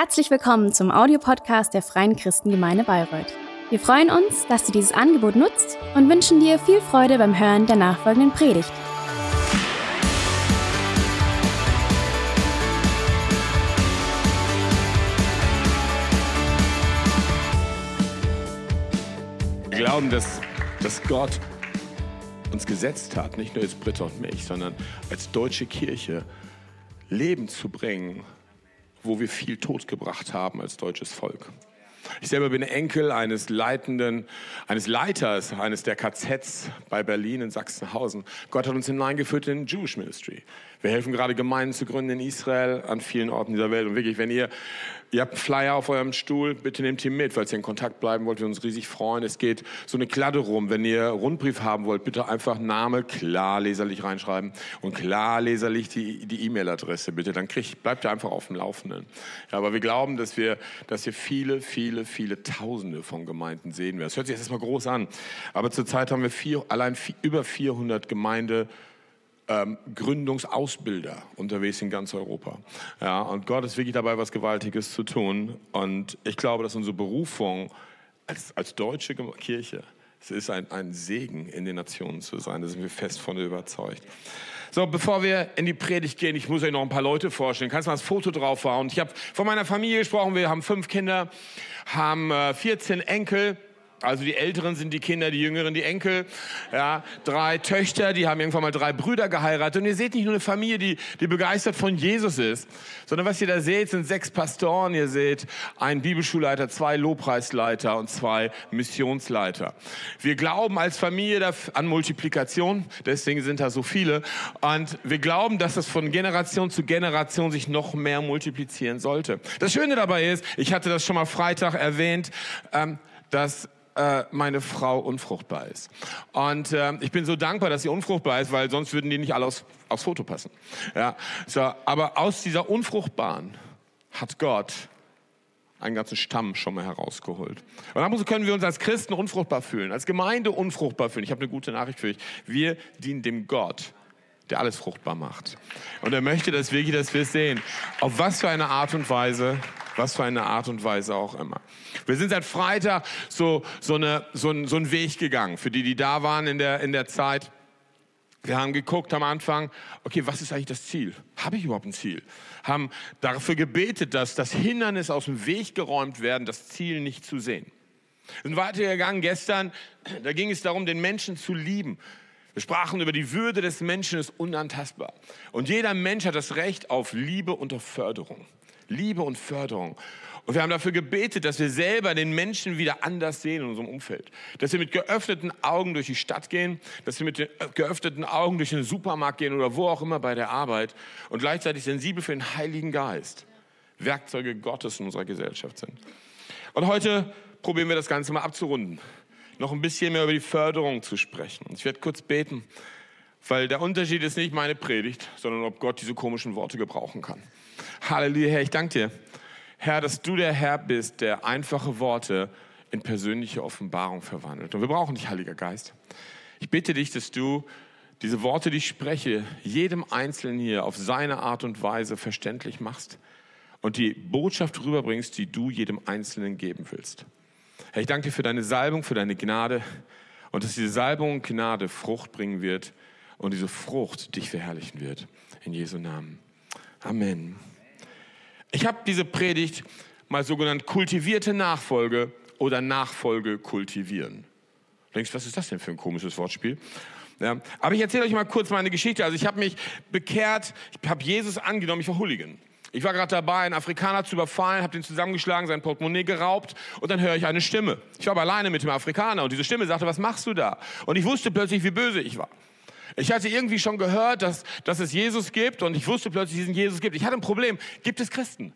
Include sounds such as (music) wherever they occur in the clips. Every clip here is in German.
Herzlich willkommen zum Audiopodcast der Freien Christengemeinde Bayreuth. Wir freuen uns, dass du dieses Angebot nutzt und wünschen dir viel Freude beim Hören der nachfolgenden Predigt. Wir glauben, dass, dass Gott uns gesetzt hat, nicht nur als Britta und mich, sondern als deutsche Kirche Leben zu bringen, wo wir viel Tod gebracht haben als deutsches Volk. Ich selber bin Enkel eines Leitenden, eines Leiters eines der KZs bei Berlin in Sachsenhausen. Gott hat uns hineingeführt in Jewish Ministry. Wir helfen gerade Gemeinden zu gründen in Israel, an vielen Orten dieser Welt. Und wirklich, wenn ihr, ihr habt einen Flyer auf eurem Stuhl, bitte nehmt ihn mit, falls ihr in Kontakt bleiben wollt, wir uns riesig freuen. Es geht so eine Kladde rum. Wenn ihr Rundbrief haben wollt, bitte einfach Name klar leserlich reinschreiben und klar leserlich die, E-Mail-Adresse bitte. Dann kriegt, bleibt ihr einfach auf dem Laufenden. Ja, aber wir glauben, dass wir, dass wir viele, viele, viele Tausende von Gemeinden sehen werden. Das hört sich jetzt erstmal groß an. Aber zurzeit haben wir vier, allein vier, über 400 Gemeinde ähm, Gründungsausbilder unterwegs in ganz Europa. Ja, und Gott ist wirklich dabei, was Gewaltiges zu tun. Und ich glaube, dass unsere Berufung als, als deutsche Kirche, es ist ein, ein Segen, in den Nationen zu sein. Da sind wir fest von überzeugt. So, bevor wir in die Predigt gehen, ich muss euch noch ein paar Leute vorstellen. Kannst du mal das Foto draufhauen? Ich habe von meiner Familie gesprochen. Wir haben fünf Kinder, haben äh, 14 Enkel. Also die Älteren sind die Kinder, die Jüngeren die Enkel. Ja, drei Töchter, die haben irgendwann mal drei Brüder geheiratet. Und ihr seht nicht nur eine Familie, die, die begeistert von Jesus ist, sondern was ihr da seht, sind sechs Pastoren. Ihr seht einen Bibelschulleiter, zwei Lobpreisleiter und zwei Missionsleiter. Wir glauben als Familie an Multiplikation, deswegen sind da so viele. Und wir glauben, dass das von Generation zu Generation sich noch mehr multiplizieren sollte. Das Schöne dabei ist, ich hatte das schon mal Freitag erwähnt, ähm, dass äh, meine Frau unfruchtbar ist. Und äh, ich bin so dankbar, dass sie unfruchtbar ist, weil sonst würden die nicht alle aufs, aufs Foto passen. Ja, so, aber aus dieser Unfruchtbaren hat Gott einen ganzen Stamm schon mal herausgeholt. Und dann können wir uns als Christen unfruchtbar fühlen, als Gemeinde unfruchtbar fühlen. Ich habe eine gute Nachricht für euch. Wir dienen dem Gott, der alles fruchtbar macht. Und er möchte das dass wir es sehen. Auf was für eine Art und Weise, was für eine Art und Weise auch immer. Wir sind seit Freitag so, so, eine, so, ein, so einen Weg gegangen, für die, die da waren in der, in der Zeit. Wir haben geguckt am Anfang, okay, was ist eigentlich das Ziel? Habe ich überhaupt ein Ziel? Haben dafür gebetet, dass das Hindernis aus dem Weg geräumt werden, das Ziel nicht zu sehen. Wir sind weitergegangen gestern, da ging es darum, den Menschen zu lieben. Wir sprachen über die Würde des Menschen ist unantastbar. Und jeder Mensch hat das Recht auf Liebe und auf Förderung. Liebe und Förderung. Und wir haben dafür gebetet, dass wir selber den Menschen wieder anders sehen in unserem Umfeld. Dass wir mit geöffneten Augen durch die Stadt gehen, dass wir mit geöffneten Augen durch den Supermarkt gehen oder wo auch immer bei der Arbeit und gleichzeitig sensibel für den Heiligen Geist, Werkzeuge Gottes in unserer Gesellschaft sind. Und heute probieren wir das Ganze mal abzurunden noch ein bisschen mehr über die Förderung zu sprechen. Ich werde kurz beten, weil der Unterschied ist nicht meine Predigt, sondern ob Gott diese komischen Worte gebrauchen kann. Halleluja, Herr, ich danke dir. Herr, dass du der Herr bist, der einfache Worte in persönliche Offenbarung verwandelt. Und wir brauchen dich, Heiliger Geist. Ich bitte dich, dass du diese Worte, die ich spreche, jedem Einzelnen hier auf seine Art und Weise verständlich machst und die Botschaft rüberbringst, die du jedem Einzelnen geben willst. Herr, ich danke dir für deine Salbung, für deine Gnade und dass diese Salbung und Gnade Frucht bringen wird und diese Frucht dich verherrlichen wird. In Jesu Namen. Amen. Ich habe diese Predigt mal sogenannt kultivierte Nachfolge oder Nachfolge kultivieren. Du denkst, was ist das denn für ein komisches Wortspiel? Ja, aber ich erzähle euch mal kurz meine Geschichte. Also ich habe mich bekehrt, ich habe Jesus angenommen, ich war Hooligan. Ich war gerade dabei, einen Afrikaner zu überfallen, habe den zusammengeschlagen, sein Portemonnaie geraubt und dann höre ich eine Stimme. Ich war aber alleine mit dem Afrikaner und diese Stimme sagte, was machst du da? Und ich wusste plötzlich, wie böse ich war. Ich hatte irgendwie schon gehört, dass, dass es Jesus gibt und ich wusste plötzlich, dass es Jesus gibt. Ich hatte ein Problem. Gibt es Christen?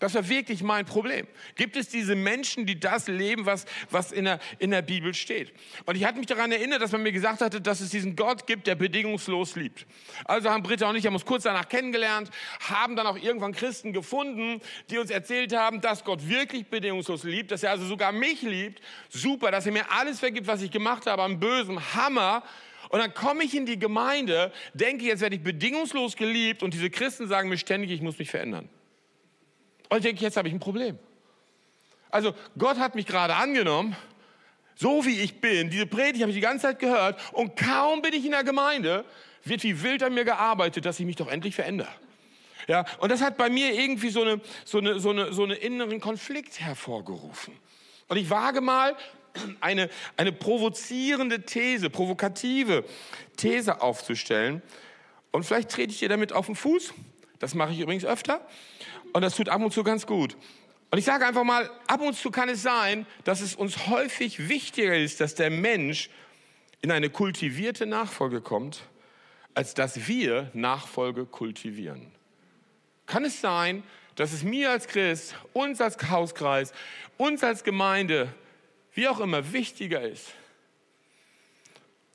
Das war wirklich mein Problem. Gibt es diese Menschen, die das leben, was, was in, der, in der Bibel steht? Und ich hatte mich daran erinnert, dass man mir gesagt hatte, dass es diesen Gott gibt, der bedingungslos liebt. Also haben Britta und ich haben uns kurz danach kennengelernt, haben dann auch irgendwann Christen gefunden, die uns erzählt haben, dass Gott wirklich bedingungslos liebt, dass er also sogar mich liebt. Super, dass er mir alles vergibt, was ich gemacht habe am bösen Hammer. Und dann komme ich in die Gemeinde, denke, jetzt werde ich bedingungslos geliebt und diese Christen sagen mir ständig, ich muss mich verändern. Und ich denke, jetzt habe ich ein Problem. Also Gott hat mich gerade angenommen, so wie ich bin. Diese Predigt habe ich die ganze Zeit gehört und kaum bin ich in der Gemeinde, wird wie wild an mir gearbeitet, dass ich mich doch endlich verändere. Ja, und das hat bei mir irgendwie so, eine, so, eine, so, eine, so einen inneren Konflikt hervorgerufen. Und ich wage mal eine, eine provozierende These, provokative These aufzustellen. Und vielleicht trete ich dir damit auf den Fuß. Das mache ich übrigens öfter. Und das tut ab und zu ganz gut. Und ich sage einfach mal, ab und zu kann es sein, dass es uns häufig wichtiger ist, dass der Mensch in eine kultivierte Nachfolge kommt, als dass wir Nachfolge kultivieren. Kann es sein, dass es mir als Christ, uns als Hauskreis, uns als Gemeinde, wie auch immer, wichtiger ist,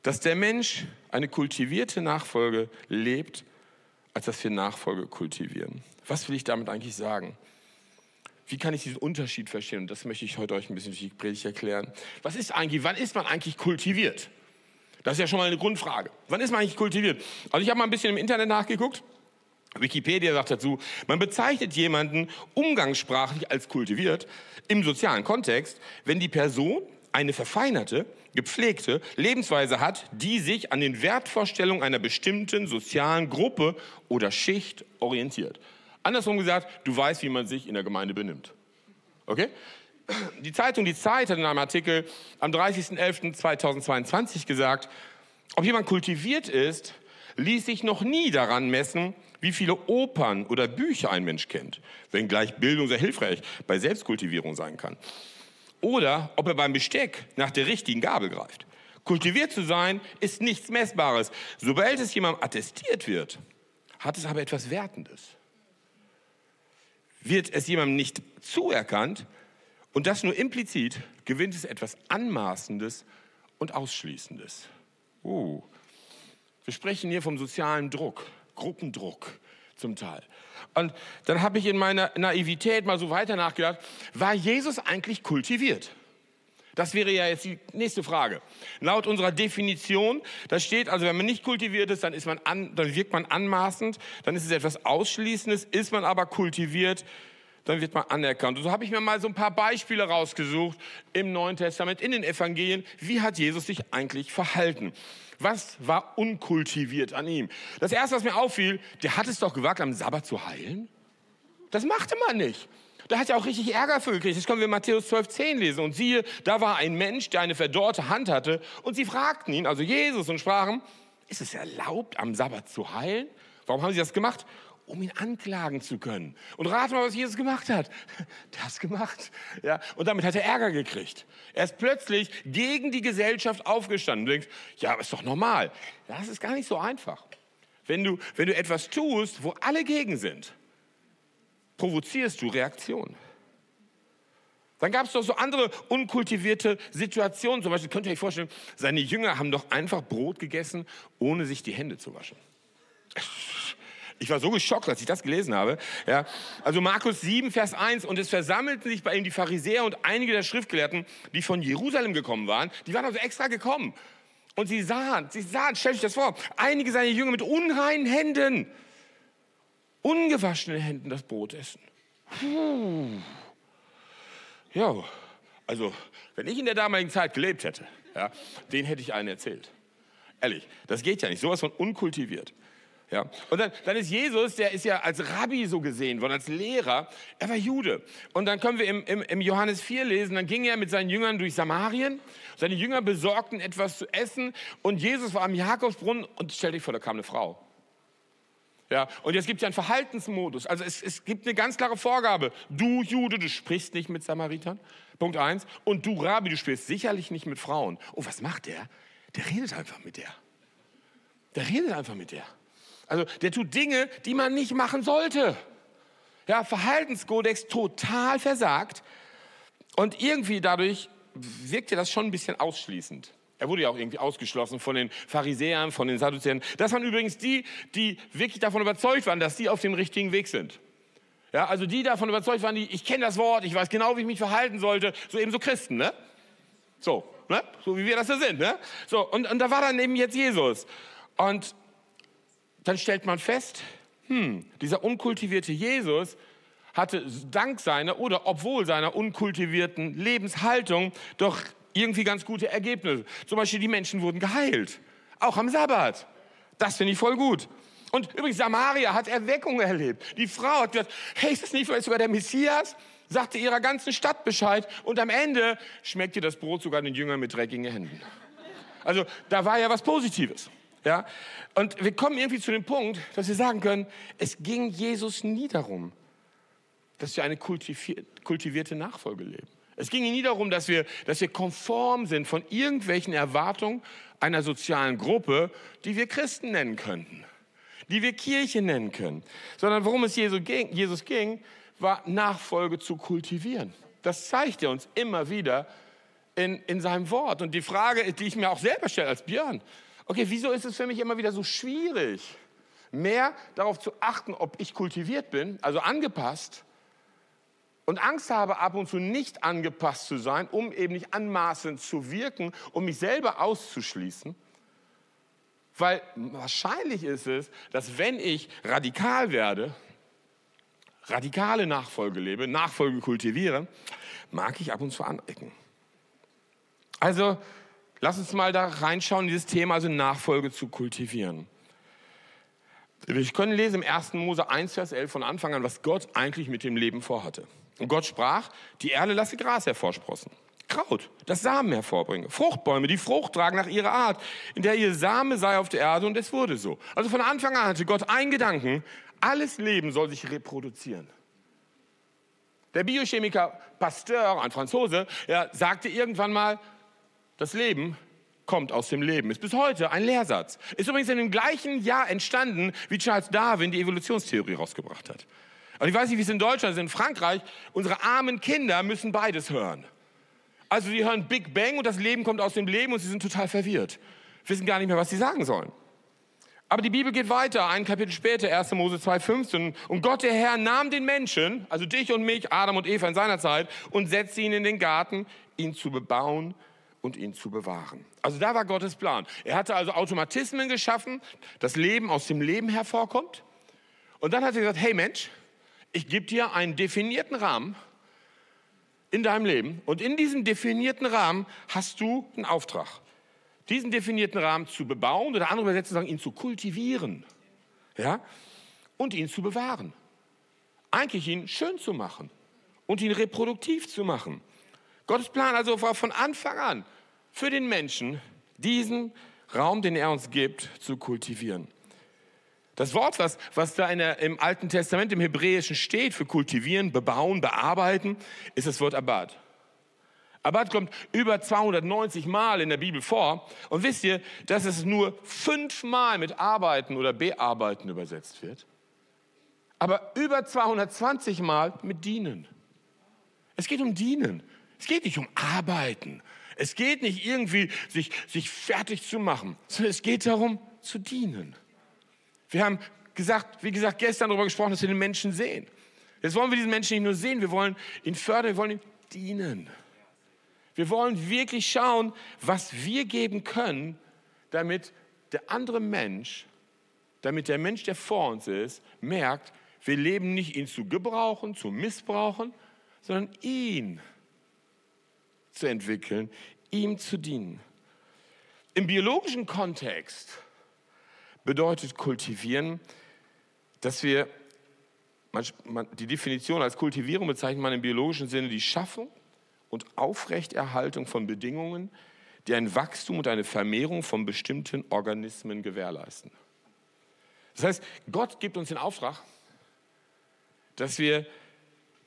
dass der Mensch eine kultivierte Nachfolge lebt, als dass wir Nachfolge kultivieren. Was will ich damit eigentlich sagen? Wie kann ich diesen Unterschied verstehen? Und das möchte ich heute euch ein bisschen durch die Predigt erklären. Was ist eigentlich, wann ist man eigentlich kultiviert? Das ist ja schon mal eine Grundfrage. Wann ist man eigentlich kultiviert? Also ich habe mal ein bisschen im Internet nachgeguckt. Wikipedia sagt dazu, man bezeichnet jemanden umgangssprachlich als kultiviert im sozialen Kontext, wenn die Person eine verfeinerte, gepflegte Lebensweise hat, die sich an den Wertvorstellungen einer bestimmten sozialen Gruppe oder Schicht orientiert. Andersrum gesagt, du weißt, wie man sich in der Gemeinde benimmt. Okay? Die Zeitung Die Zeit hat in einem Artikel am 30.11.2022 gesagt, ob jemand kultiviert ist, ließ sich noch nie daran messen, wie viele Opern oder Bücher ein Mensch kennt, wenngleich Bildung sehr hilfreich bei Selbstkultivierung sein kann. Oder ob er beim Besteck nach der richtigen Gabel greift. Kultiviert zu sein ist nichts Messbares. Sobald es jemandem attestiert wird, hat es aber etwas Wertendes. Wird es jemandem nicht zuerkannt und das nur implizit, gewinnt es etwas Anmaßendes und Ausschließendes. Uh. Wir sprechen hier vom sozialen Druck. Gruppendruck zum Teil. Und dann habe ich in meiner Naivität mal so weiter nachgedacht, war Jesus eigentlich kultiviert? Das wäre ja jetzt die nächste Frage. Laut unserer Definition, da steht also, wenn man nicht kultiviert ist, dann, ist man an, dann wirkt man anmaßend, dann ist es etwas Ausschließendes. Ist man aber kultiviert, dann wird man anerkannt. Und so habe ich mir mal so ein paar Beispiele rausgesucht im Neuen Testament, in den Evangelien. Wie hat Jesus sich eigentlich verhalten? Was war unkultiviert an ihm? Das erste, was mir auffiel, der hat es doch gewagt, am Sabbat zu heilen. Das machte man nicht. Da hat er auch richtig Ärger für gekriegt. Das können wir Matthäus 12, 10 lesen. Und siehe, da war ein Mensch, der eine verdorrte Hand hatte. Und sie fragten ihn, also Jesus, und sprachen, ist es erlaubt, am Sabbat zu heilen? Warum haben sie das gemacht? Um ihn anklagen zu können. Und rate mal, was Jesus gemacht hat. Hat gemacht. Ja, und damit hat er Ärger gekriegt. Er ist plötzlich gegen die Gesellschaft aufgestanden. Du denkst, ja, ist doch normal. Das ist gar nicht so einfach. Wenn du, wenn du etwas tust, wo alle gegen sind, provozierst du Reaktionen. Dann gab es doch so andere unkultivierte Situationen. Zum Beispiel könnt ihr euch vorstellen, seine Jünger haben doch einfach Brot gegessen, ohne sich die Hände zu waschen. Ich war so geschockt, als ich das gelesen habe. Ja, also Markus 7, Vers 1. Und es versammelten sich bei ihm die Pharisäer und einige der Schriftgelehrten, die von Jerusalem gekommen waren. Die waren also extra gekommen. Und sie sahen, sie sahen, stellt euch das vor, einige seiner Jünger mit unreinen Händen, ungewaschenen Händen das Brot essen. Puh. Ja, also wenn ich in der damaligen Zeit gelebt hätte, ja, den hätte ich einen erzählt. Ehrlich, das geht ja nicht. Sowas von unkultiviert. Ja. Und dann, dann ist Jesus, der ist ja als Rabbi so gesehen worden, als Lehrer. Er war Jude. Und dann können wir im, im, im Johannes 4 lesen, dann ging er mit seinen Jüngern durch Samarien. Seine Jünger besorgten etwas zu essen. Und Jesus war am Jakobsbrunnen und stell dich vor, da kam eine Frau. Ja, und jetzt gibt es ja einen Verhaltensmodus. Also es, es gibt eine ganz klare Vorgabe. Du Jude, du sprichst nicht mit Samaritern. Punkt eins. Und du Rabbi, du sprichst sicherlich nicht mit Frauen. Oh, was macht der? Der redet einfach mit der. Der redet einfach mit der. Also der tut Dinge, die man nicht machen sollte. Ja, Verhaltenskodex total versagt. Und irgendwie dadurch wirkte das schon ein bisschen ausschließend. Er wurde ja auch irgendwie ausgeschlossen von den Pharisäern, von den Sadduzäern. Das waren übrigens die, die wirklich davon überzeugt waren, dass sie auf dem richtigen Weg sind. Ja, also die davon überzeugt waren, die, ich kenne das Wort, ich weiß genau, wie ich mich verhalten sollte. So eben so Christen, ne? So, ne? So wie wir das da sind, ne? So, und, und da war dann eben jetzt Jesus. Und dann stellt man fest, hm, dieser unkultivierte Jesus hatte dank seiner oder obwohl seiner unkultivierten Lebenshaltung doch irgendwie ganz gute Ergebnisse. Zum Beispiel die Menschen wurden geheilt, auch am Sabbat. Das finde ich voll gut. Und übrigens, Samaria hat Erweckung erlebt. Die Frau hat gesagt, hey, ist das nicht vielleicht sogar der Messias? Sagte ihrer ganzen Stadt Bescheid. Und am Ende schmeckte das Brot sogar den Jüngern mit dreckigen Händen. Also da war ja was Positives. Ja? Und wir kommen irgendwie zu dem Punkt, dass wir sagen können, es ging Jesus nie darum, dass wir eine kultivierte Nachfolge leben. Es ging nie darum, dass wir, dass wir konform sind von irgendwelchen Erwartungen einer sozialen Gruppe, die wir Christen nennen könnten, die wir Kirche nennen können, sondern worum es Jesus ging, Jesus ging war Nachfolge zu kultivieren. Das zeigt er uns immer wieder in, in seinem Wort. Und die Frage, die ich mir auch selber stelle als Björn, okay, wieso ist es für mich immer wieder so schwierig, mehr darauf zu achten, ob ich kultiviert bin, also angepasst, und Angst habe, ab und zu nicht angepasst zu sein, um eben nicht anmaßend zu wirken, um mich selber auszuschließen. Weil wahrscheinlich ist es, dass wenn ich radikal werde, radikale Nachfolge lebe, Nachfolge kultiviere, mag ich ab und zu anecken. Also lass uns mal da reinschauen, dieses Thema, also Nachfolge zu kultivieren. Wir können lesen im 1. Mose 1, Vers 11 von Anfang an, was Gott eigentlich mit dem Leben vorhatte. Und Gott sprach, die Erde lasse Gras hervorsprossen. Kraut, das Samen hervorbringe. Fruchtbäume, die Frucht tragen nach ihrer Art, in der ihr Same sei auf der Erde und es wurde so. Also von Anfang an hatte Gott einen Gedanken, alles Leben soll sich reproduzieren. Der Biochemiker Pasteur, ein Franzose, ja, sagte irgendwann mal, das Leben kommt aus dem Leben. Ist bis heute ein Lehrsatz. Ist übrigens in dem gleichen Jahr entstanden, wie Charles Darwin die Evolutionstheorie rausgebracht hat. Und ich weiß nicht, wie es in Deutschland ist, in Frankreich, unsere armen Kinder müssen beides hören. Also sie hören Big Bang und das Leben kommt aus dem Leben und sie sind total verwirrt. Wissen gar nicht mehr, was sie sagen sollen. Aber die Bibel geht weiter, ein Kapitel später, 1. Mose 2,15. Und Gott, der Herr, nahm den Menschen, also dich und mich, Adam und Eva in seiner Zeit, und setzte ihn in den Garten, ihn zu bebauen und ihn zu bewahren. Also da war Gottes Plan. Er hatte also Automatismen geschaffen, das Leben aus dem Leben hervorkommt. Und dann hat er gesagt, hey Mensch, ich gebe dir einen definierten Rahmen in deinem Leben und in diesem definierten Rahmen hast du einen Auftrag. Diesen definierten Rahmen zu bebauen oder andere Übersetzer sagen, ihn zu kultivieren. Ja? Und ihn zu bewahren. Eigentlich ihn schön zu machen und ihn reproduktiv zu machen. Gottes Plan also war von Anfang an für den Menschen, diesen Raum, den er uns gibt, zu kultivieren. Das Wort, was, was da der, im Alten Testament, im Hebräischen steht für kultivieren, bebauen, bearbeiten, ist das Wort Abad. Abad kommt über 290 Mal in der Bibel vor. Und wisst ihr, dass es nur fünfmal mit arbeiten oder bearbeiten übersetzt wird? Aber über 220 Mal mit dienen. Es geht um dienen. Es geht nicht um arbeiten. Es geht nicht irgendwie, sich, sich fertig zu machen, sondern es geht darum, zu dienen. Wir haben gesagt, wie gesagt, gestern darüber gesprochen, dass wir den Menschen sehen. Jetzt wollen wir diesen Menschen nicht nur sehen, wir wollen ihn fördern, wir wollen ihm dienen. Wir wollen wirklich schauen, was wir geben können, damit der andere Mensch, damit der Mensch, der vor uns ist, merkt, wir leben nicht ihn zu gebrauchen, zu missbrauchen, sondern ihn zu entwickeln, ihm zu dienen. Im biologischen Kontext bedeutet kultivieren, dass wir, die Definition als Kultivierung bezeichnet man im biologischen Sinne die Schaffung und Aufrechterhaltung von Bedingungen, die ein Wachstum und eine Vermehrung von bestimmten Organismen gewährleisten. Das heißt, Gott gibt uns den Auftrag, dass wir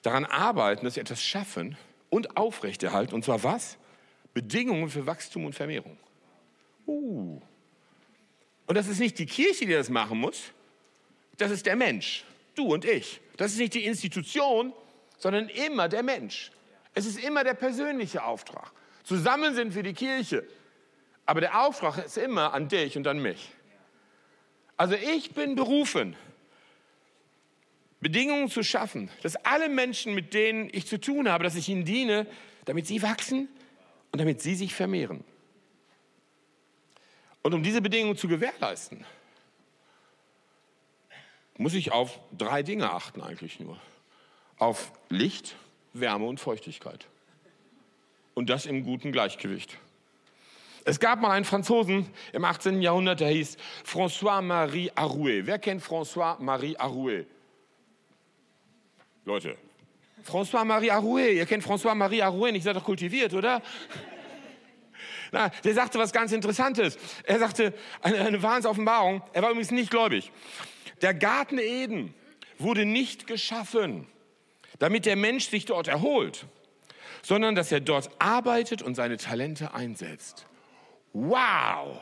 daran arbeiten, dass wir etwas schaffen und aufrechterhalten. Und zwar was? Bedingungen für Wachstum und Vermehrung. Uh, und das ist nicht die Kirche, die das machen muss, das ist der Mensch, du und ich. Das ist nicht die Institution, sondern immer der Mensch. Es ist immer der persönliche Auftrag. Zusammen sind wir die Kirche, aber der Auftrag ist immer an dich und an mich. Also ich bin berufen, Bedingungen zu schaffen, dass alle Menschen, mit denen ich zu tun habe, dass ich ihnen diene, damit sie wachsen und damit sie sich vermehren. Und um diese Bedingungen zu gewährleisten, muss ich auf drei Dinge achten eigentlich nur. auf Licht, Wärme und Feuchtigkeit. Und das im guten Gleichgewicht. Es gab mal einen Franzosen im 18. Jahrhundert, der hieß François-Marie Arouet. Wer kennt François-Marie Arouet? Leute, François-Marie Arouet, ihr kennt François-Marie Arouet nicht, seid doch kultiviert, oder? (laughs) Na, der sagte was ganz Interessantes. Er sagte eine, eine Wahnsinnsoffenbarung. Er war übrigens nicht gläubig. Der Garten Eden wurde nicht geschaffen, damit der Mensch sich dort erholt, sondern dass er dort arbeitet und seine Talente einsetzt. Wow!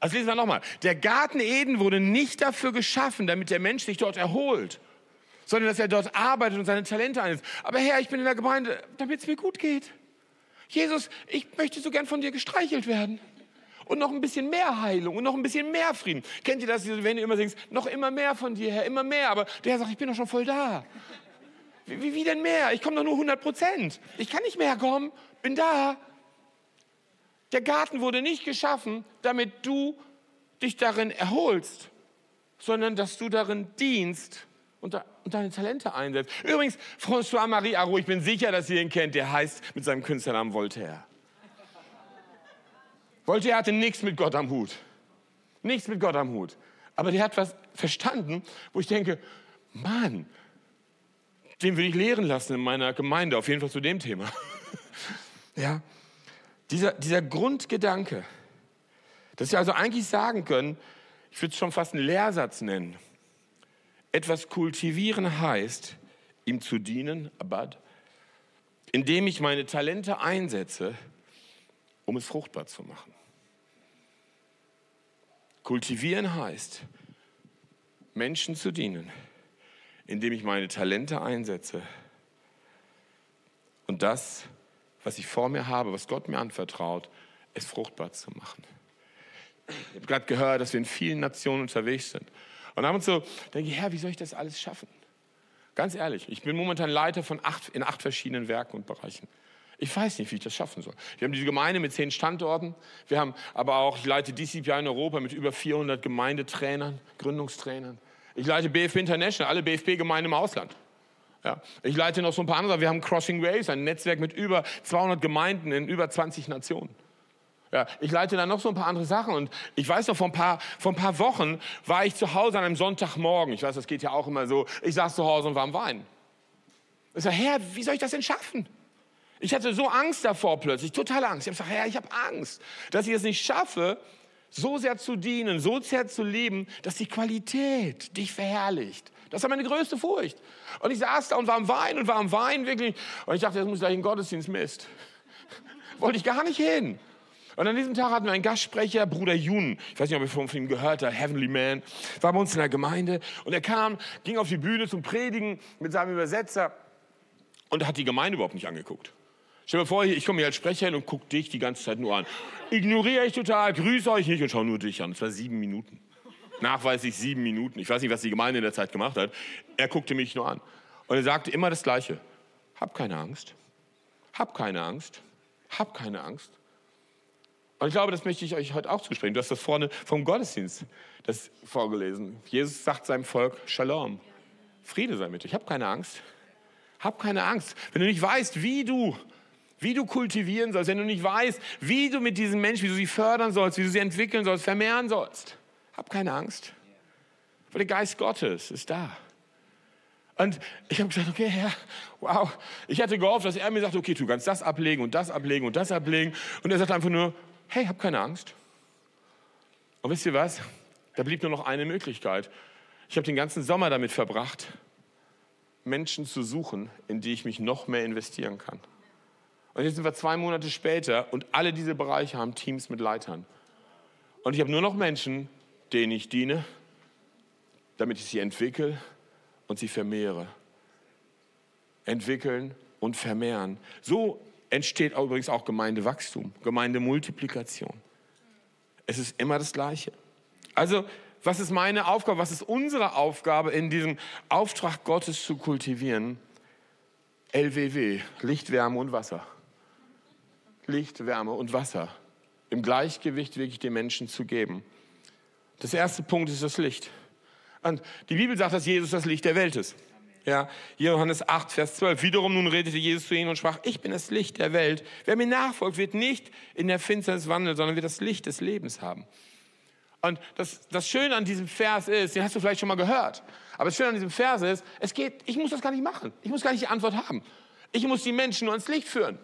Also lesen wir nochmal. Der Garten Eden wurde nicht dafür geschaffen, damit der Mensch sich dort erholt, sondern dass er dort arbeitet und seine Talente einsetzt. Aber Herr, ich bin in der Gemeinde, damit es mir gut geht. Jesus, ich möchte so gern von dir gestreichelt werden. Und noch ein bisschen mehr Heilung und noch ein bisschen mehr Frieden. Kennt ihr das, wenn ihr immer singst, noch immer mehr von dir, Herr, immer mehr. Aber der Herr sagt, ich bin doch schon voll da. Wie, wie, wie denn mehr? Ich komme doch nur 100 Prozent. Ich kann nicht mehr kommen, bin da. Der Garten wurde nicht geschaffen, damit du dich darin erholst, sondern dass du darin dienst und, deine Talente einsetzt. Übrigens, François-Marie Arou, ich bin sicher, dass ihr ihn kennt, der heißt mit seinem Künstlernamen Voltaire. Voltaire hatte nichts mit Gott am Hut. Nichts mit Gott am Hut. Aber der hat was verstanden, wo ich denke, Mann, den will ich lehren lassen in meiner Gemeinde, auf jeden Fall zu dem Thema. (laughs) ja, dieser, dieser Grundgedanke, dass wir also eigentlich sagen können, ich würde es schon fast einen Lehrsatz nennen. Etwas kultivieren heißt, ihm zu dienen, Abad, indem ich meine Talente einsetze, um es fruchtbar zu machen. Kultivieren heißt, Menschen zu dienen, indem ich meine Talente einsetze und das was ich vor mir habe, was Gott mir anvertraut, es fruchtbar zu machen. Ich habe gerade gehört, dass wir in vielen Nationen unterwegs sind. Und haben uns so, denke ich, Herr, wie soll ich das alles schaffen? Ganz ehrlich, ich bin momentan Leiter von acht, in acht verschiedenen Werken und Bereichen. Ich weiß nicht, wie ich das schaffen soll. Wir haben diese Gemeinde mit zehn Standorten. Wir haben aber auch, ich leite DCPI in Europa mit über 400 Gemeindetrainern, Gründungstrainern. Ich leite BFP International, alle BFP-Gemeinden im Ausland. Ja, ich leite noch so ein paar andere. Wir haben Crossing Waves, ein Netzwerk mit über 200 Gemeinden in über 20 Nationen. Ja, ich leite dann noch so ein paar andere Sachen. Und ich weiß noch, vor ein, paar, vor ein paar Wochen war ich zu Hause an einem Sonntagmorgen. Ich weiß, das geht ja auch immer so. Ich saß zu Hause und war am Weinen. Ich sage, Herr, wie soll ich das denn schaffen? Ich hatte so Angst davor plötzlich, totale Angst. Ich habe gesagt, Herr, ich habe Angst, dass ich es nicht schaffe, so sehr zu dienen, so sehr zu leben, dass die Qualität dich verherrlicht. Das war meine größte Furcht. Und ich saß da und war am Weinen und war am Weinen wirklich. Und ich dachte, jetzt muss ich gleich in Gottesdienst Mist. (laughs) Wollte ich gar nicht hin. Und an diesem Tag hatten wir einen Gastsprecher, Bruder Jun. Ich weiß nicht, ob ihr von ihm gehört habt, Heavenly Man. War bei uns in der Gemeinde. Und er kam, ging auf die Bühne zum Predigen mit seinem Übersetzer und hat die Gemeinde überhaupt nicht angeguckt. Stell dir vor, ich komme hier als Sprecher hin und gucke dich die ganze Zeit nur an. Ignoriere ich total, grüße euch nicht und schaue nur dich an. Das war sieben Minuten. Nachweislich sieben Minuten. Ich weiß nicht, was die Gemeinde in der Zeit gemacht hat. Er guckte mich nur an. Und er sagte immer das Gleiche. Hab keine Angst. Hab keine Angst. Hab keine Angst. Und ich glaube, das möchte ich euch heute auch zusprechen. Du hast das vorne vom Gottesdienst das vorgelesen. Jesus sagt seinem Volk Shalom. Friede sei mit dir. Ich habe keine Angst. Hab keine Angst. Wenn du nicht weißt, wie du wie du kultivieren sollst, wenn du nicht weißt, wie du mit diesen Menschen, wie du sie fördern sollst, wie du sie entwickeln sollst, vermehren sollst. Hab keine Angst. Weil der Geist Gottes ist da. Und ich habe gesagt, okay, Herr, wow. Ich hatte gehofft, dass er mir sagt, okay, du kannst das ablegen und das ablegen und das ablegen. Und er sagt einfach nur, hey, hab keine Angst. Und wisst ihr was? Da blieb nur noch eine Möglichkeit. Ich habe den ganzen Sommer damit verbracht, Menschen zu suchen, in die ich mich noch mehr investieren kann. Und jetzt sind wir zwei Monate später und alle diese Bereiche haben Teams mit Leitern. Und ich habe nur noch Menschen, denen ich diene, damit ich sie entwickle und sie vermehre. Entwickeln und vermehren. So entsteht übrigens auch Gemeindewachstum, Gemeindemultiplikation. Es ist immer das Gleiche. Also, was ist meine Aufgabe, was ist unsere Aufgabe in diesem Auftrag Gottes zu kultivieren? LWW, Licht, Wärme und Wasser. Licht, Wärme und Wasser. Im Gleichgewicht wirklich den Menschen zu geben. Das erste Punkt ist das Licht. Und die Bibel sagt, dass Jesus das Licht der Welt ist. Ja, Johannes 8, Vers 12. Wiederum nun redete Jesus zu ihnen und sprach, ich bin das Licht der Welt. Wer mir nachfolgt, wird nicht in der Finsternis wandeln, sondern wird das Licht des Lebens haben. Und das, das Schöne an diesem Vers ist, den hast du vielleicht schon mal gehört, aber das Schöne an diesem Vers ist, es geht, ich muss das gar nicht machen. Ich muss gar nicht die Antwort haben. Ich muss die Menschen nur ans Licht führen.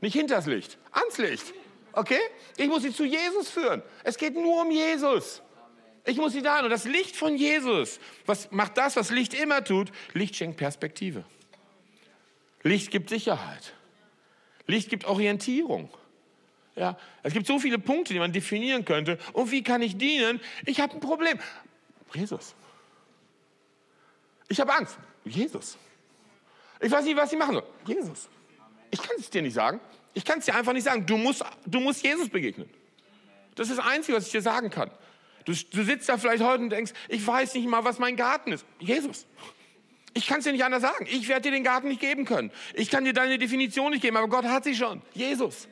Nicht hinters Licht, ans Licht. Okay? Ich muss sie zu Jesus führen. Es geht nur um Jesus. Ich muss sie da und das Licht von Jesus, was macht das, was Licht immer tut? Licht schenkt Perspektive. Licht gibt Sicherheit. Licht gibt Orientierung. Ja, es gibt so viele Punkte, die man definieren könnte. Und wie kann ich dienen? Ich habe ein Problem. Jesus. Ich habe Angst. Jesus. Ich weiß nicht, was ich machen soll. Jesus. Ich kann es dir nicht sagen. Ich kann es dir einfach nicht sagen. Du musst, du musst Jesus begegnen. Das ist das Einzige, was ich dir sagen kann. Du, du sitzt da vielleicht heute und denkst, ich weiß nicht mal, was mein Garten ist. Jesus. Ich kann es dir nicht anders sagen. Ich werde dir den Garten nicht geben können. Ich kann dir deine Definition nicht geben, aber Gott hat sie schon. Jesus.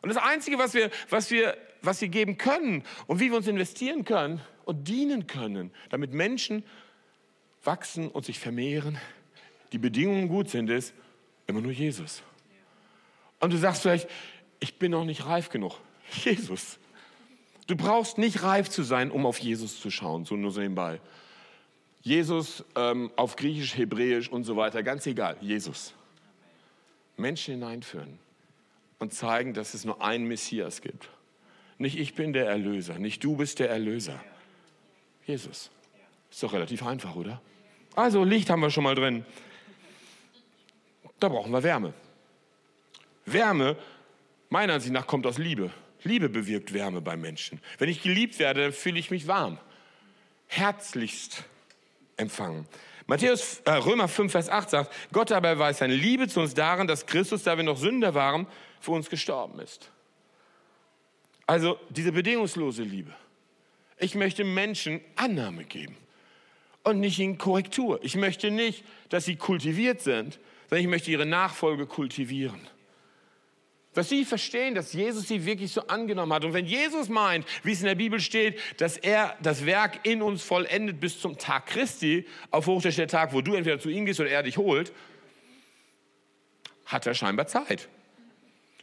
Und das Einzige, was wir, was wir, was wir geben können und wie wir uns investieren können und dienen können, damit Menschen wachsen und sich vermehren, die Bedingungen gut sind, ist immer nur Jesus. Und du sagst vielleicht, ich bin noch nicht reif genug. (laughs) Jesus. Du brauchst nicht reif zu sein, um auf Jesus zu schauen, so nur so nebenbei. Jesus ähm, auf Griechisch, Hebräisch und so weiter, ganz egal, Jesus. Menschen hineinführen und zeigen, dass es nur einen Messias gibt. Nicht ich bin der Erlöser, nicht du bist der Erlöser. Jesus. Ist doch relativ einfach, oder? Also Licht haben wir schon mal drin. Da brauchen wir Wärme. Wärme, meiner Ansicht nach, kommt aus Liebe. Liebe bewirkt Wärme beim Menschen. Wenn ich geliebt werde, dann fühle ich mich warm. Herzlichst empfangen. Matthäus, äh, Römer 5, Vers 8 sagt, Gott dabei weiß seine Liebe zu uns darin, dass Christus, da wir noch Sünder waren, für uns gestorben ist. Also diese bedingungslose Liebe. Ich möchte Menschen Annahme geben und nicht ihnen Korrektur. Ich möchte nicht, dass sie kultiviert sind, sondern ich möchte ihre Nachfolge kultivieren. Dass sie verstehen, dass Jesus sie wirklich so angenommen hat. Und wenn Jesus meint, wie es in der Bibel steht, dass er das Werk in uns vollendet bis zum Tag Christi, auf Hoch der Tag, wo du entweder zu ihm gehst oder er dich holt, hat er scheinbar Zeit.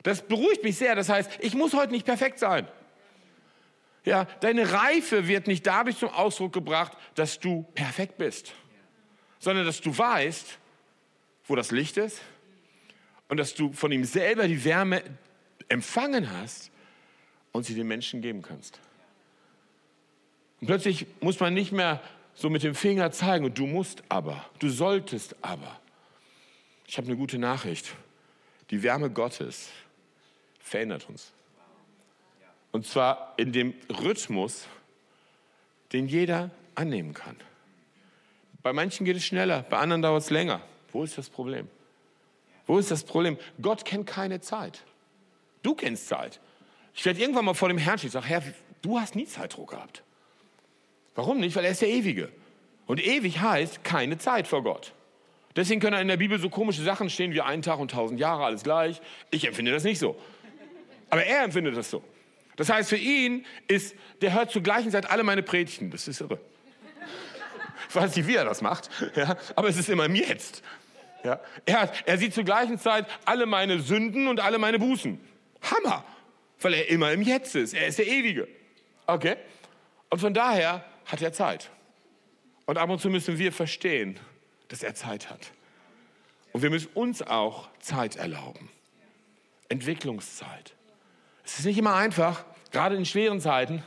Das beruhigt mich sehr. Das heißt, ich muss heute nicht perfekt sein. Ja, deine Reife wird nicht dadurch zum Ausdruck gebracht, dass du perfekt bist, sondern dass du weißt, wo das Licht ist, und dass du von ihm selber die Wärme empfangen hast und sie den Menschen geben kannst. Und plötzlich muss man nicht mehr so mit dem Finger zeigen du musst aber, du solltest aber. Ich habe eine gute Nachricht. Die Wärme Gottes verändert uns. Und zwar in dem Rhythmus, den jeder annehmen kann. Bei manchen geht es schneller, bei anderen dauert es länger. Wo ist das Problem? Wo ist das Problem? Gott kennt keine Zeit. Du kennst Zeit. Ich werde irgendwann mal vor dem Herrn stehen und sage, Herr, du hast nie Zeitdruck gehabt. Warum nicht? Weil er ist der Ewige. Und ewig heißt keine Zeit vor Gott. Deswegen können in der Bibel so komische Sachen stehen wie ein Tag und tausend Jahre, alles gleich. Ich empfinde das nicht so. Aber er empfindet das so. Das heißt, für ihn ist, der hört zur gleichen Zeit alle meine Predigten. Das ist irre. Ich weiß nicht, wie er das macht, ja, aber es ist immer im Jetzt. Ja? Er, er sieht zur gleichen Zeit alle meine Sünden und alle meine Bußen. Hammer, weil er immer im Jetzt ist. Er ist der Ewige. Okay? Und von daher hat er Zeit. Und ab und zu müssen wir verstehen, dass er Zeit hat. Und wir müssen uns auch Zeit erlauben. Entwicklungszeit. Es ist nicht immer einfach, gerade in schweren Zeiten.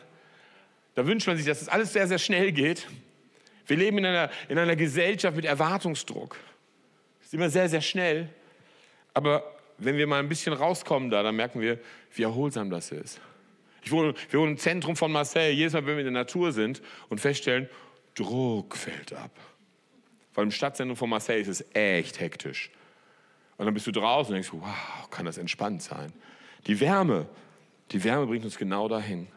Da wünscht man sich, dass es das alles sehr, sehr schnell geht. Wir leben in einer, in einer Gesellschaft mit Erwartungsdruck ist immer sehr, sehr schnell. Aber wenn wir mal ein bisschen rauskommen da, dann merken wir, wie erholsam das ist. Ich wohne, wir wohnen im Zentrum von Marseille. Jedes Mal, wenn wir in der Natur sind und feststellen, Druck fällt ab. Weil im Stadtzentrum von Marseille ist es echt hektisch. Und dann bist du draußen und denkst, wow, kann das entspannt sein. Die Wärme, die Wärme bringt uns genau dahin.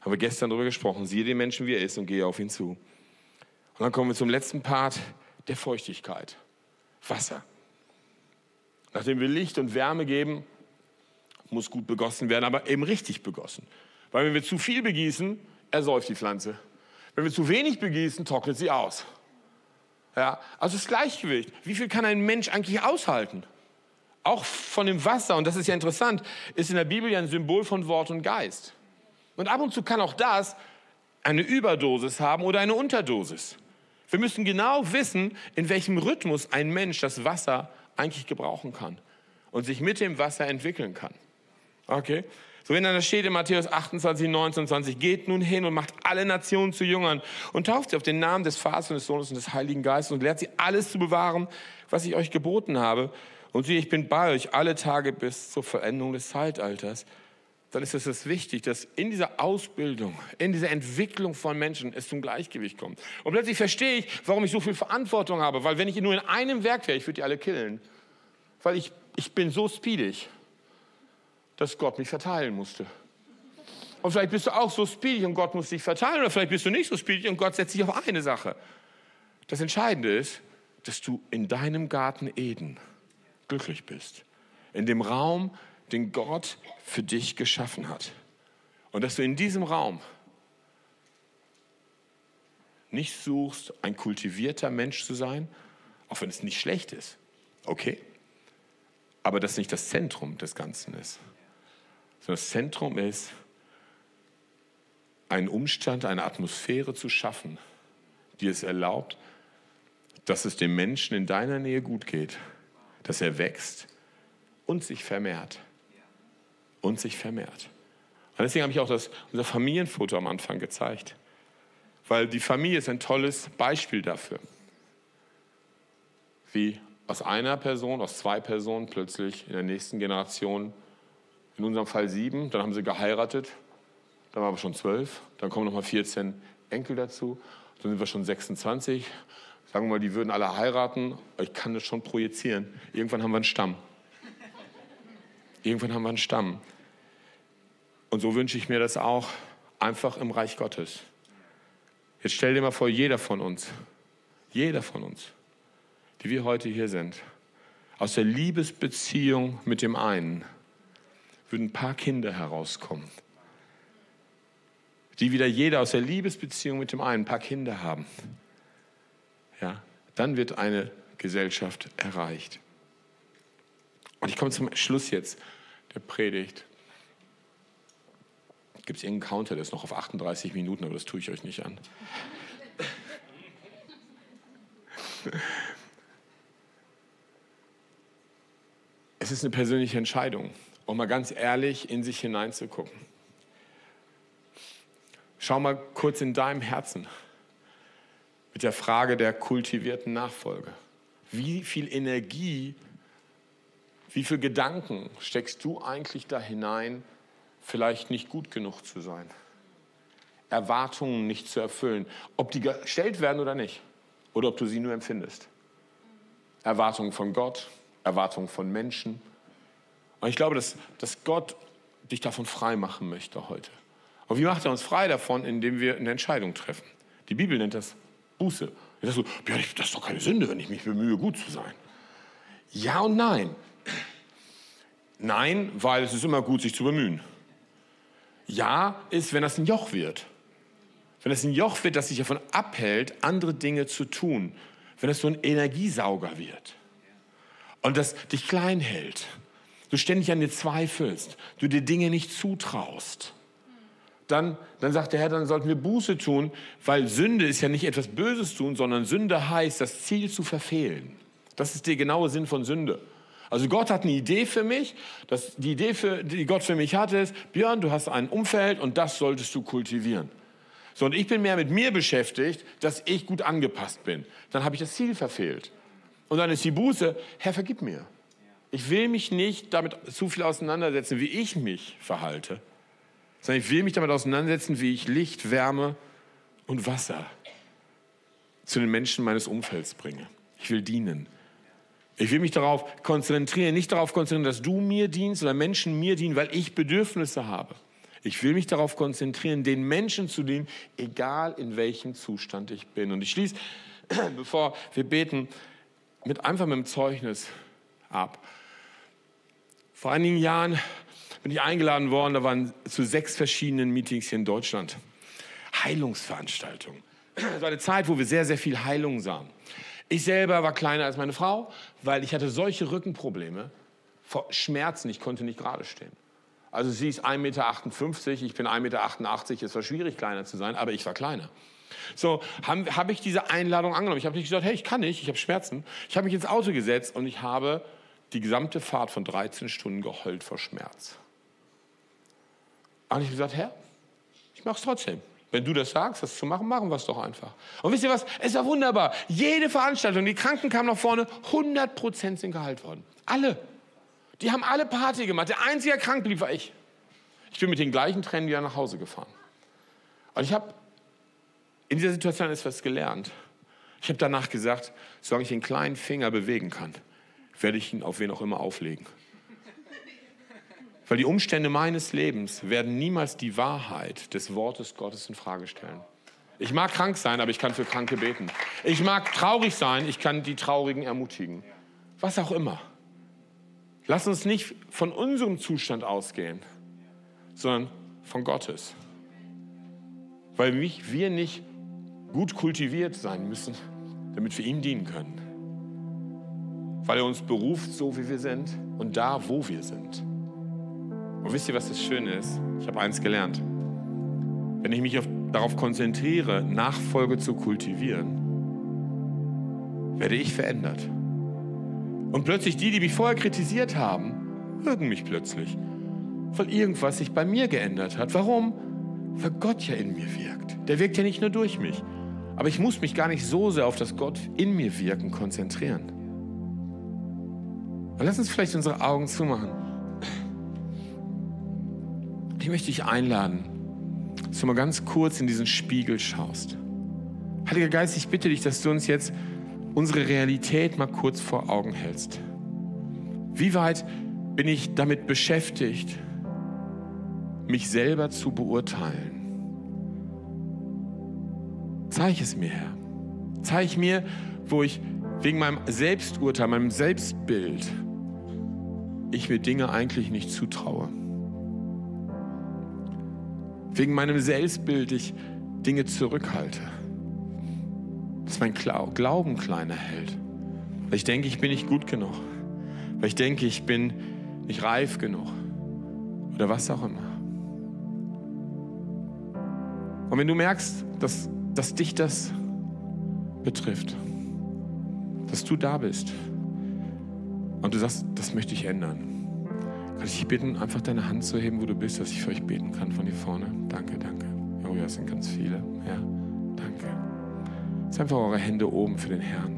Haben wir gestern darüber gesprochen. Siehe den Menschen, wie er ist und gehe auf ihn zu. Und dann kommen wir zum letzten Part der Feuchtigkeit. Wasser. Nachdem wir Licht und Wärme geben, muss gut begossen werden, aber eben richtig begossen. Weil wenn wir zu viel begießen, ersäuft die Pflanze. Wenn wir zu wenig begießen, trocknet sie aus. Ja, also das Gleichgewicht. Wie viel kann ein Mensch eigentlich aushalten? Auch von dem Wasser, und das ist ja interessant, ist in der Bibel ja ein Symbol von Wort und Geist. Und ab und zu kann auch das eine Überdosis haben oder eine Unterdosis. Wir müssen genau wissen, in welchem Rhythmus ein Mensch das Wasser eigentlich gebrauchen kann und sich mit dem Wasser entwickeln kann. Okay? So, wenn dann das steht in Matthäus 28, 19, 20, geht nun hin und macht alle Nationen zu Jüngern und tauft sie auf den Namen des Vaters und des Sohnes und des Heiligen Geistes und lehrt sie alles zu bewahren, was ich euch geboten habe. Und siehe, ich bin bei euch alle Tage bis zur Veränderung des Zeitalters. Dann ist es das wichtig, dass in dieser Ausbildung, in dieser Entwicklung von Menschen es zum Gleichgewicht kommt. Und plötzlich verstehe ich, warum ich so viel Verantwortung habe. Weil wenn ich nur in einem Werk wäre, ich würde die alle killen. Weil ich, ich bin so speedig dass Gott mich verteilen musste. Und vielleicht bist du auch so speedig und Gott muss dich verteilen. Oder vielleicht bist du nicht so speedig und Gott setzt sich auf eine Sache. Das Entscheidende ist, dass du in deinem Garten Eden glücklich bist. In dem Raum, den Gott für dich geschaffen hat. Und dass du in diesem Raum nicht suchst, ein kultivierter Mensch zu sein, auch wenn es nicht schlecht ist. Okay. Aber das nicht das Zentrum des Ganzen ist. Das Zentrum ist, einen Umstand, eine Atmosphäre zu schaffen, die es erlaubt, dass es dem Menschen in deiner Nähe gut geht, dass er wächst und sich vermehrt. Und sich vermehrt. Und deswegen habe ich auch das, unser Familienfoto am Anfang gezeigt. Weil die Familie ist ein tolles Beispiel dafür. Wie aus einer Person, aus zwei Personen plötzlich in der nächsten Generation in unserem Fall sieben, dann haben sie geheiratet, dann waren wir schon zwölf, dann kommen noch mal 14 Enkel dazu, dann sind wir schon 26. Sagen wir mal, die würden alle heiraten, ich kann das schon projizieren. Irgendwann haben wir einen Stamm. Irgendwann haben wir einen Stamm. Und so wünsche ich mir das auch einfach im Reich Gottes. Jetzt stell dir mal vor, jeder von uns, jeder von uns, die wir heute hier sind, aus der Liebesbeziehung mit dem einen, würden ein paar Kinder herauskommen, die wieder jeder aus der Liebesbeziehung mit dem einen ein paar Kinder haben. Ja, dann wird eine Gesellschaft erreicht. Und ich komme zum Schluss jetzt der Predigt. Gibt es irgendeinen Counter, der ist noch auf 38 Minuten, aber das tue ich euch nicht an. (laughs) Es ist eine persönliche Entscheidung um mal ganz ehrlich in sich hineinzugucken. Schau mal kurz in deinem Herzen mit der Frage der kultivierten Nachfolge. Wie viel Energie, wie viel Gedanken steckst du eigentlich da hinein, vielleicht nicht gut genug zu sein? Erwartungen nicht zu erfüllen, ob die gestellt werden oder nicht, oder ob du sie nur empfindest. Erwartungen von Gott, Erwartungen von Menschen, und ich glaube, dass, dass Gott dich davon frei machen möchte heute. Und wie macht er uns frei davon? Indem wir eine Entscheidung treffen. Die Bibel nennt das Buße. Das ist, so, das ist doch keine Sünde, wenn ich mich bemühe, gut zu sein. Ja und nein. Nein, weil es ist immer gut, sich zu bemühen. Ja ist, wenn das ein Joch wird. Wenn es ein Joch wird, das sich davon abhält, andere Dinge zu tun. Wenn es so ein Energiesauger wird. Und das dich klein hält du ständig an dir zweifelst, du dir Dinge nicht zutraust, dann, dann sagt der Herr, dann sollten wir Buße tun, weil Sünde ist ja nicht etwas Böses tun, sondern Sünde heißt, das Ziel zu verfehlen. Das ist der genaue Sinn von Sünde. Also Gott hat eine Idee für mich. Das, die Idee, für, die Gott für mich hatte, ist, Björn, du hast ein Umfeld und das solltest du kultivieren. So, und ich bin mehr mit mir beschäftigt, dass ich gut angepasst bin. Dann habe ich das Ziel verfehlt. Und dann ist die Buße, Herr, vergib mir. Ich will mich nicht damit zu viel auseinandersetzen, wie ich mich verhalte, sondern ich will mich damit auseinandersetzen, wie ich Licht, Wärme und Wasser zu den Menschen meines Umfelds bringe. Ich will dienen. Ich will mich darauf konzentrieren, nicht darauf konzentrieren, dass du mir dienst oder Menschen mir dienen, weil ich Bedürfnisse habe. Ich will mich darauf konzentrieren, den Menschen zu dienen, egal in welchem Zustand ich bin. Und ich schließe, (clears throat) bevor wir beten, mit einfach mit dem Zeugnis ab. Vor einigen Jahren bin ich eingeladen worden, da waren zu sechs verschiedenen Meetings hier in Deutschland. Heilungsveranstaltungen. (clears throat) Es war eine Zeit, wo wir sehr, sehr viel Heilung sahen. Ich selber war kleiner als meine Frau, weil ich hatte solche Rückenprobleme, vor Schmerzen, ich konnte nicht gerade stehen. Also sie ist 1,58 Meter, ich bin 1,88 Meter, es war schwierig kleiner zu sein, aber ich war kleiner. So habe hab ich diese Einladung angenommen. Ich habe nicht gesagt, hey, ich kann nicht, ich habe Schmerzen. Ich habe mich ins Auto gesetzt und ich habe die gesamte Fahrt von 13 Stunden geheult vor Schmerz. Und ich habe gesagt, Herr, ich mache es trotzdem. Wenn du das sagst, das zu machen, machen wir es doch einfach. Und wisst ihr was? Es war wunderbar. Jede Veranstaltung, die Kranken kamen nach vorne, 100 Prozent sind geheilt worden. Alle. Die haben alle Party gemacht. Der einzige, der krank blieb, war ich. Ich bin mit den gleichen Tränen wieder nach Hause gefahren. Und ich habe in dieser Situation etwas gelernt. Ich habe danach gesagt, solange ich den kleinen Finger bewegen kann, werde ich ihn auf wen auch immer auflegen. Weil die Umstände meines Lebens werden niemals die Wahrheit des Wortes Gottes in Frage stellen. Ich mag krank sein, aber ich kann für Kranke beten. Ich mag traurig sein, ich kann die Traurigen ermutigen. Was auch immer. Lass uns nicht von unserem Zustand ausgehen, sondern von Gottes. Weil wir nicht gut kultiviert sein müssen, damit wir ihm dienen können. Weil er uns beruft, so wie wir sind und da, wo wir sind. Und wisst ihr, was das Schöne ist? Ich habe eins gelernt. Wenn ich mich auf, darauf konzentriere, Nachfolge zu kultivieren, werde ich verändert. Und plötzlich die, die mich vorher kritisiert haben, mögen mich plötzlich. Weil irgendwas sich bei mir geändert hat. Warum? Weil Gott ja in mir wirkt. Der wirkt ja nicht nur durch mich. Aber ich muss mich gar nicht so sehr auf das Gott in mir wirken konzentrieren. Und lass uns vielleicht unsere Augen zumachen. Ich möchte dich einladen, dass du mal ganz kurz in diesen Spiegel schaust. Heiliger Geist, ich bitte dich, dass du uns jetzt unsere Realität mal kurz vor Augen hältst. Wie weit bin ich damit beschäftigt, mich selber zu beurteilen? Zeig es mir, Herr. Zeig mir, wo ich wegen meinem Selbsturteil, meinem Selbstbild, ich mir Dinge eigentlich nicht zutraue. Wegen meinem Selbstbild ich Dinge zurückhalte. Dass mein Glauben kleiner hält. Weil ich denke, ich bin nicht gut genug. Weil ich denke, ich bin nicht reif genug. Oder was auch immer. Und wenn du merkst, dass dass dich das betrifft. Dass du da bist. Und du sagst, das möchte ich ändern. Kann ich dich bitten, einfach deine Hand zu heben, wo du bist, dass ich für euch beten kann von hier vorne? Danke, danke. Oh ja, es sind ganz viele. Ja, danke. Jetzt einfach eure Hände oben für den Herrn.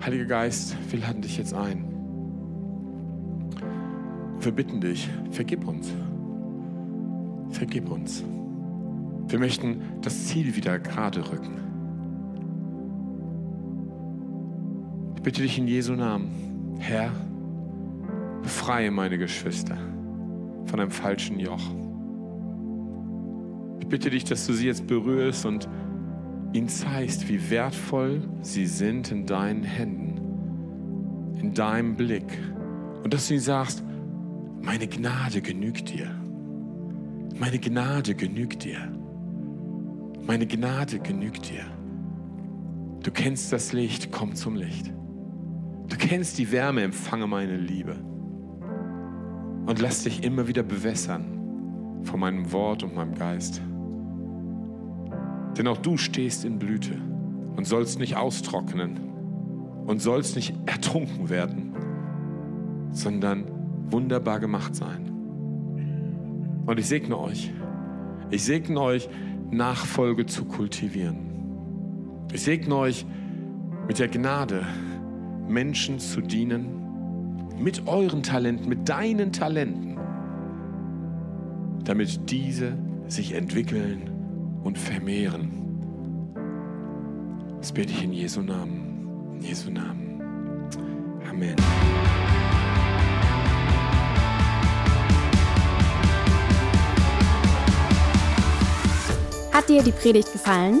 Heiliger Geist, wir laden dich jetzt ein. Wir bitten dich, vergib uns. Vergib uns. Wir möchten das Ziel wieder gerade rücken. Ich bitte dich in Jesu Namen, Herr, befreie meine Geschwister von einem falschen Joch. Ich bitte dich, dass du sie jetzt berührst und ihnen zeigst, wie wertvoll sie sind in deinen Händen, in deinem Blick. Und dass du ihnen sagst, meine Gnade genügt dir. Meine Gnade genügt dir. Meine Gnade genügt dir. Du kennst das Licht, komm zum Licht. Du kennst die Wärme, empfange meine Liebe. Und lass dich immer wieder bewässern von meinem Wort und meinem Geist. Denn auch du stehst in Blüte und sollst nicht austrocknen und sollst nicht ertrunken werden, sondern wunderbar gemacht sein. Und ich segne euch. Ich segne euch, Nachfolge zu kultivieren. Ich segne euch mit der Gnade, Menschen zu dienen, mit euren Talenten, mit deinen Talenten, damit diese sich entwickeln und vermehren. Das bete ich in Jesu Namen. In Jesu Namen. Amen. Hat dir die Predigt gefallen?